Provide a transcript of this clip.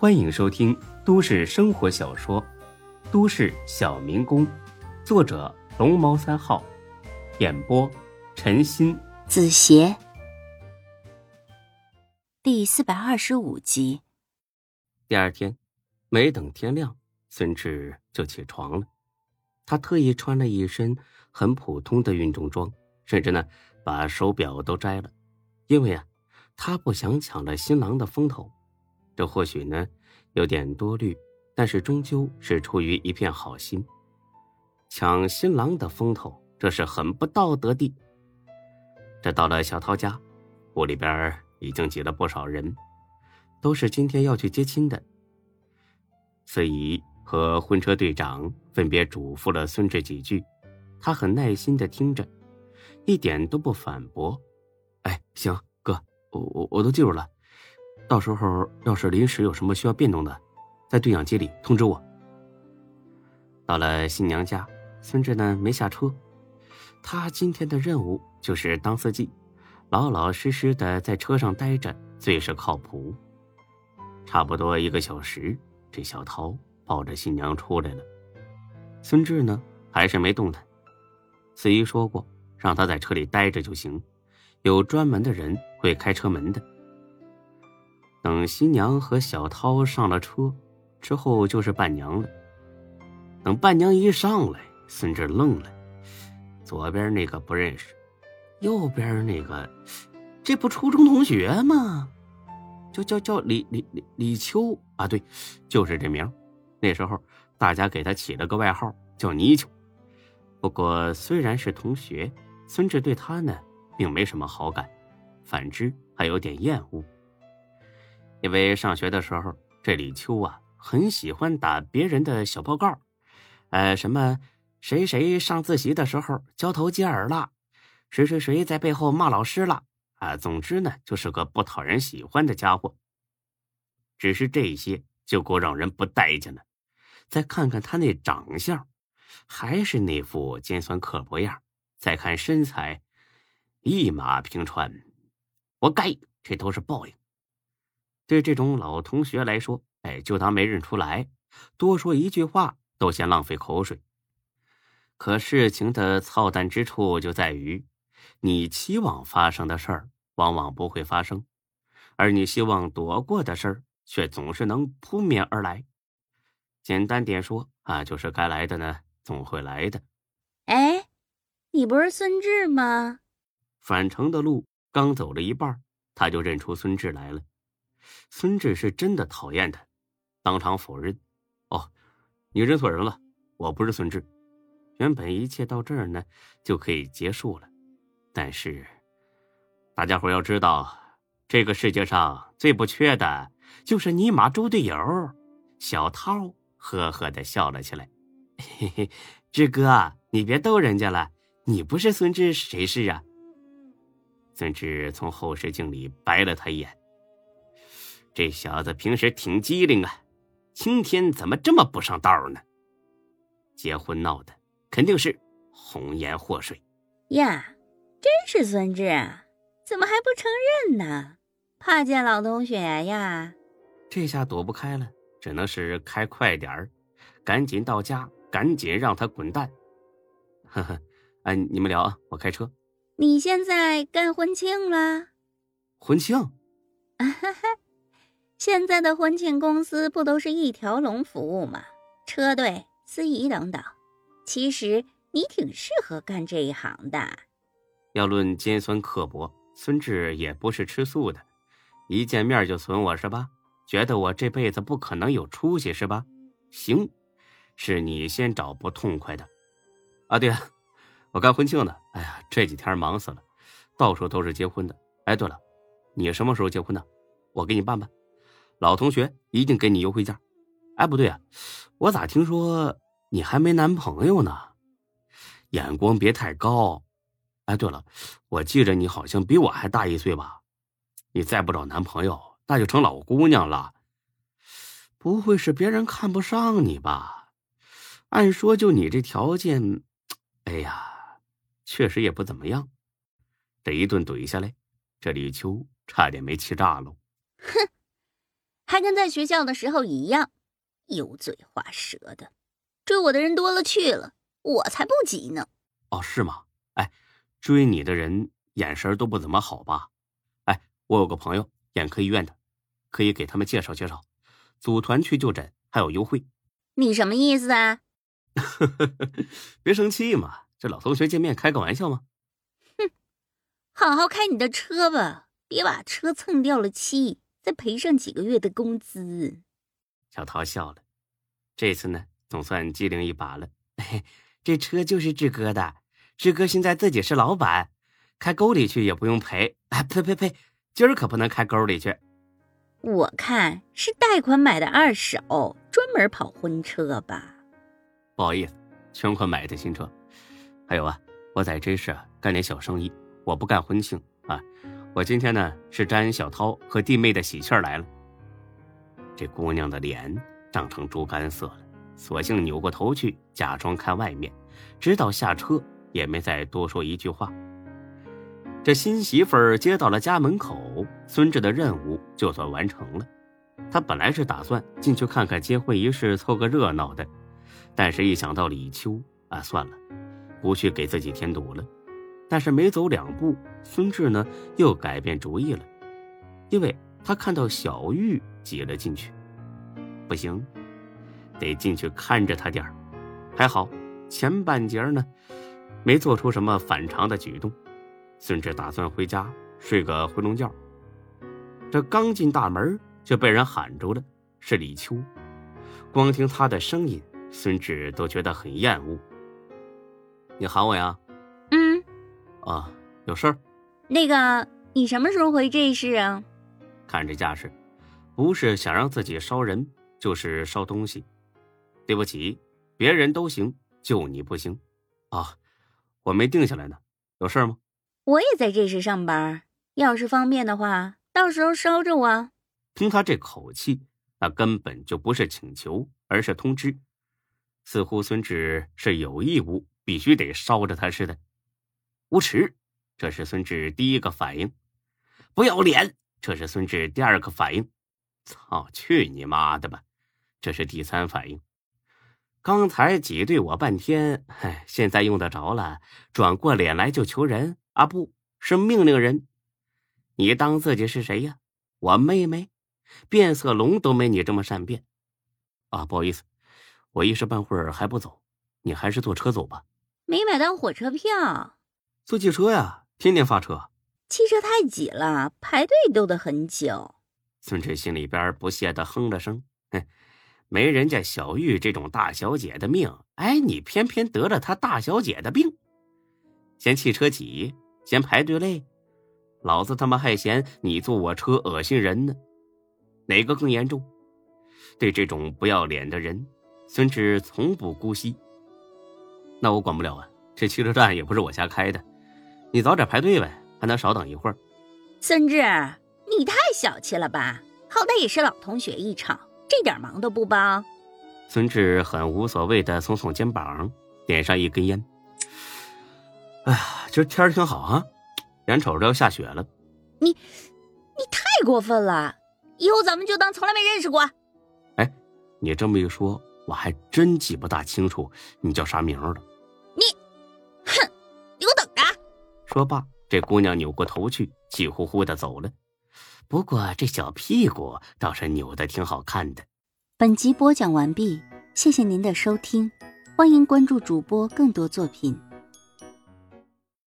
欢迎收听都市生活小说《都市小民工》，作者龙猫三号，演播陈鑫、子邪，第四百二十五集。第二天，没等天亮，孙志就起床了。他特意穿了一身很普通的运动装，甚至呢把手表都摘了，因为啊，他不想抢了新郎的风头。这或许呢有点多虑，但是终究是出于一片好心。抢新郎的风头，这是很不道德的。这到了小涛家，屋里边已经挤了不少人，都是今天要去接亲的。司仪。和婚车队长分别嘱咐了孙志几句，他很耐心的听着，一点都不反驳。哎，行，哥，我我我都记住了。到时候要是临时有什么需要变动的，在对讲机里通知我。到了新娘家，孙志呢没下车，他今天的任务就是当司机，老老实实的在车上待着最是靠谱。差不多一个小时，这小涛。抱着新娘出来了，孙志呢还是没动弹。司仪说过，让他在车里待着就行，有专门的人会开车门的。等新娘和小涛上了车之后，就是伴娘了。等伴娘一上来，孙志愣了，左边那个不认识，右边那个，这不初中同学吗？就叫叫李李李李秋啊，对，就是这名。那时候，大家给他起了个外号叫泥鳅。不过，虽然是同学，孙志对他呢并没什么好感，反之还有点厌恶。因为上学的时候，这李秋啊很喜欢打别人的小报告，呃，什么谁谁上自习的时候交头接耳了，谁谁谁在背后骂老师了，啊，总之呢就是个不讨人喜欢的家伙。只是这些就够让人不待见了。再看看他那长相，还是那副尖酸刻薄样再看身材，一马平川，活该，这都是报应。对这种老同学来说，哎，就当没认出来，多说一句话都嫌浪费口水。可事情的操蛋之处就在于，你期望发生的事儿往往不会发生，而你希望躲过的事儿却总是能扑面而来。简单点说啊，就是该来的呢，总会来的。哎，你不是孙志吗？返程的路刚走了一半，他就认出孙志来了。孙志是真的讨厌他，当场否认：“哦，你认错人了，我不是孙志。”原本一切到这儿呢就可以结束了，但是大家伙要知道，这个世界上最不缺的就是尼玛猪队友小涛。呵呵的笑了起来，嘿嘿，志哥，你别逗人家了，你不是孙志谁是啊？孙志从后视镜里白了他一眼，这小子平时挺机灵啊，今天怎么这么不上道呢？结婚闹的肯定是红颜祸水呀！真是孙志啊，怎么还不承认呢？怕见老同学呀？这下躲不开了。只能是开快点儿，赶紧到家，赶紧让他滚蛋。呵呵，哎，你们聊啊，我开车。你现在干婚庆了？婚庆？啊哈哈，现在的婚庆公司不都是一条龙服务吗？车队、司仪等等。其实你挺适合干这一行的。要论尖酸刻薄，孙志也不是吃素的，一见面就损我是吧？觉得我这辈子不可能有出息是吧？行，是你先找不痛快的。啊，对了，我干婚庆的。哎呀，这几天忙死了，到处都是结婚的。哎，对了，你什么时候结婚呢？我给你办办。老同学一定给你优惠价。哎，不对啊，我咋听说你还没男朋友呢？眼光别太高。哎，对了，我记着你好像比我还大一岁吧？你再不找男朋友。那就成老姑娘了，不会是别人看不上你吧？按说就你这条件，哎呀，确实也不怎么样。这一顿怼下来，这李秋差点没气炸了。哼，还跟在学校的时候一样，油嘴滑舌的。追我的人多了去了，我才不急呢。哦，是吗？哎，追你的人眼神都不怎么好吧？哎，我有个朋友眼科医院的，可以给他们介绍介绍，组团去就诊还有优惠。你什么意思啊？别生气嘛，这老同学见面开个玩笑嘛？哼，好好开你的车吧，别把车蹭掉了漆，再赔上几个月的工资。小桃笑了，这次呢，总算机灵一把了。这车就是志哥的，志哥现在自己是老板，开沟里去也不用赔。哎，呸呸呸，今儿可不能开沟里去。我看是贷款买的二手，专门跑婚车吧。不好意思，全款买的新车。还有啊，我在这市干点小生意，我不干婚庆啊。我今天呢是沾小涛和弟妹的喜气来了。这姑娘的脸涨成猪肝色了，索性扭过头去，假装看外面，直到下车也没再多说一句话。这新媳妇儿接到了家门口，孙志的任务就算完成了。他本来是打算进去看看结婚仪式，凑个热闹的。但是，一想到李秋啊，算了，不去给自己添堵了。但是没走两步，孙志呢又改变主意了，因为他看到小玉挤了进去，不行，得进去看着他点儿。还好前半截呢没做出什么反常的举动。孙志打算回家睡个回笼觉，这刚进大门就被人喊住了，是李秋。光听他的声音。孙志都觉得很厌恶。你喊我呀？嗯。啊，有事儿？那个，你什么时候回这市啊？看这架势，不是想让自己烧人，就是烧东西。对不起，别人都行，就你不行。啊，我没定下来呢。有事吗？我也在这市上班，要是方便的话，到时候捎着我。听他这口气，那根本就不是请求，而是通知。似乎孙志是有义务，必须得捎着他似的。无耻！这是孙志第一个反应。不要脸！这是孙志第二个反应。操，去你妈的吧！这是第三反应。刚才挤兑我半天，嗨，现在用得着了？转过脸来就求人啊？不是命令人？你当自己是谁呀？我妹妹？变色龙都没你这么善变。啊，不好意思。我一时半会儿还不走，你还是坐车走吧。没买到火车票，坐汽车呀，天天发车。汽车太挤了，排队都得很久。孙志心里边不屑的哼了声：“哼，没人家小玉这种大小姐的命，哎，你偏偏得了她大小姐的病。嫌汽车挤，嫌排队累，老子他妈还嫌你坐我车恶心人呢。哪个更严重？对这种不要脸的人。”孙志从不姑息。那我管不了啊，这汽车站也不是我瞎开的，你早点排队呗，还能少等一会儿。孙志，你太小气了吧？好歹也是老同学一场，这点忙都不帮。孙志很无所谓的耸耸肩膀，点上一根烟。哎呀，今儿天儿挺好啊，眼瞅着要下雪了。你，你太过分了！以后咱们就当从来没认识过。哎，你这么一说。我还真记不大清楚你叫啥名了。说罢，这姑娘扭过头去，气呼呼的走了。不过这小屁股倒是扭的挺好看的。本集播讲完毕，谢谢您的收听，欢迎关注主播更多作品。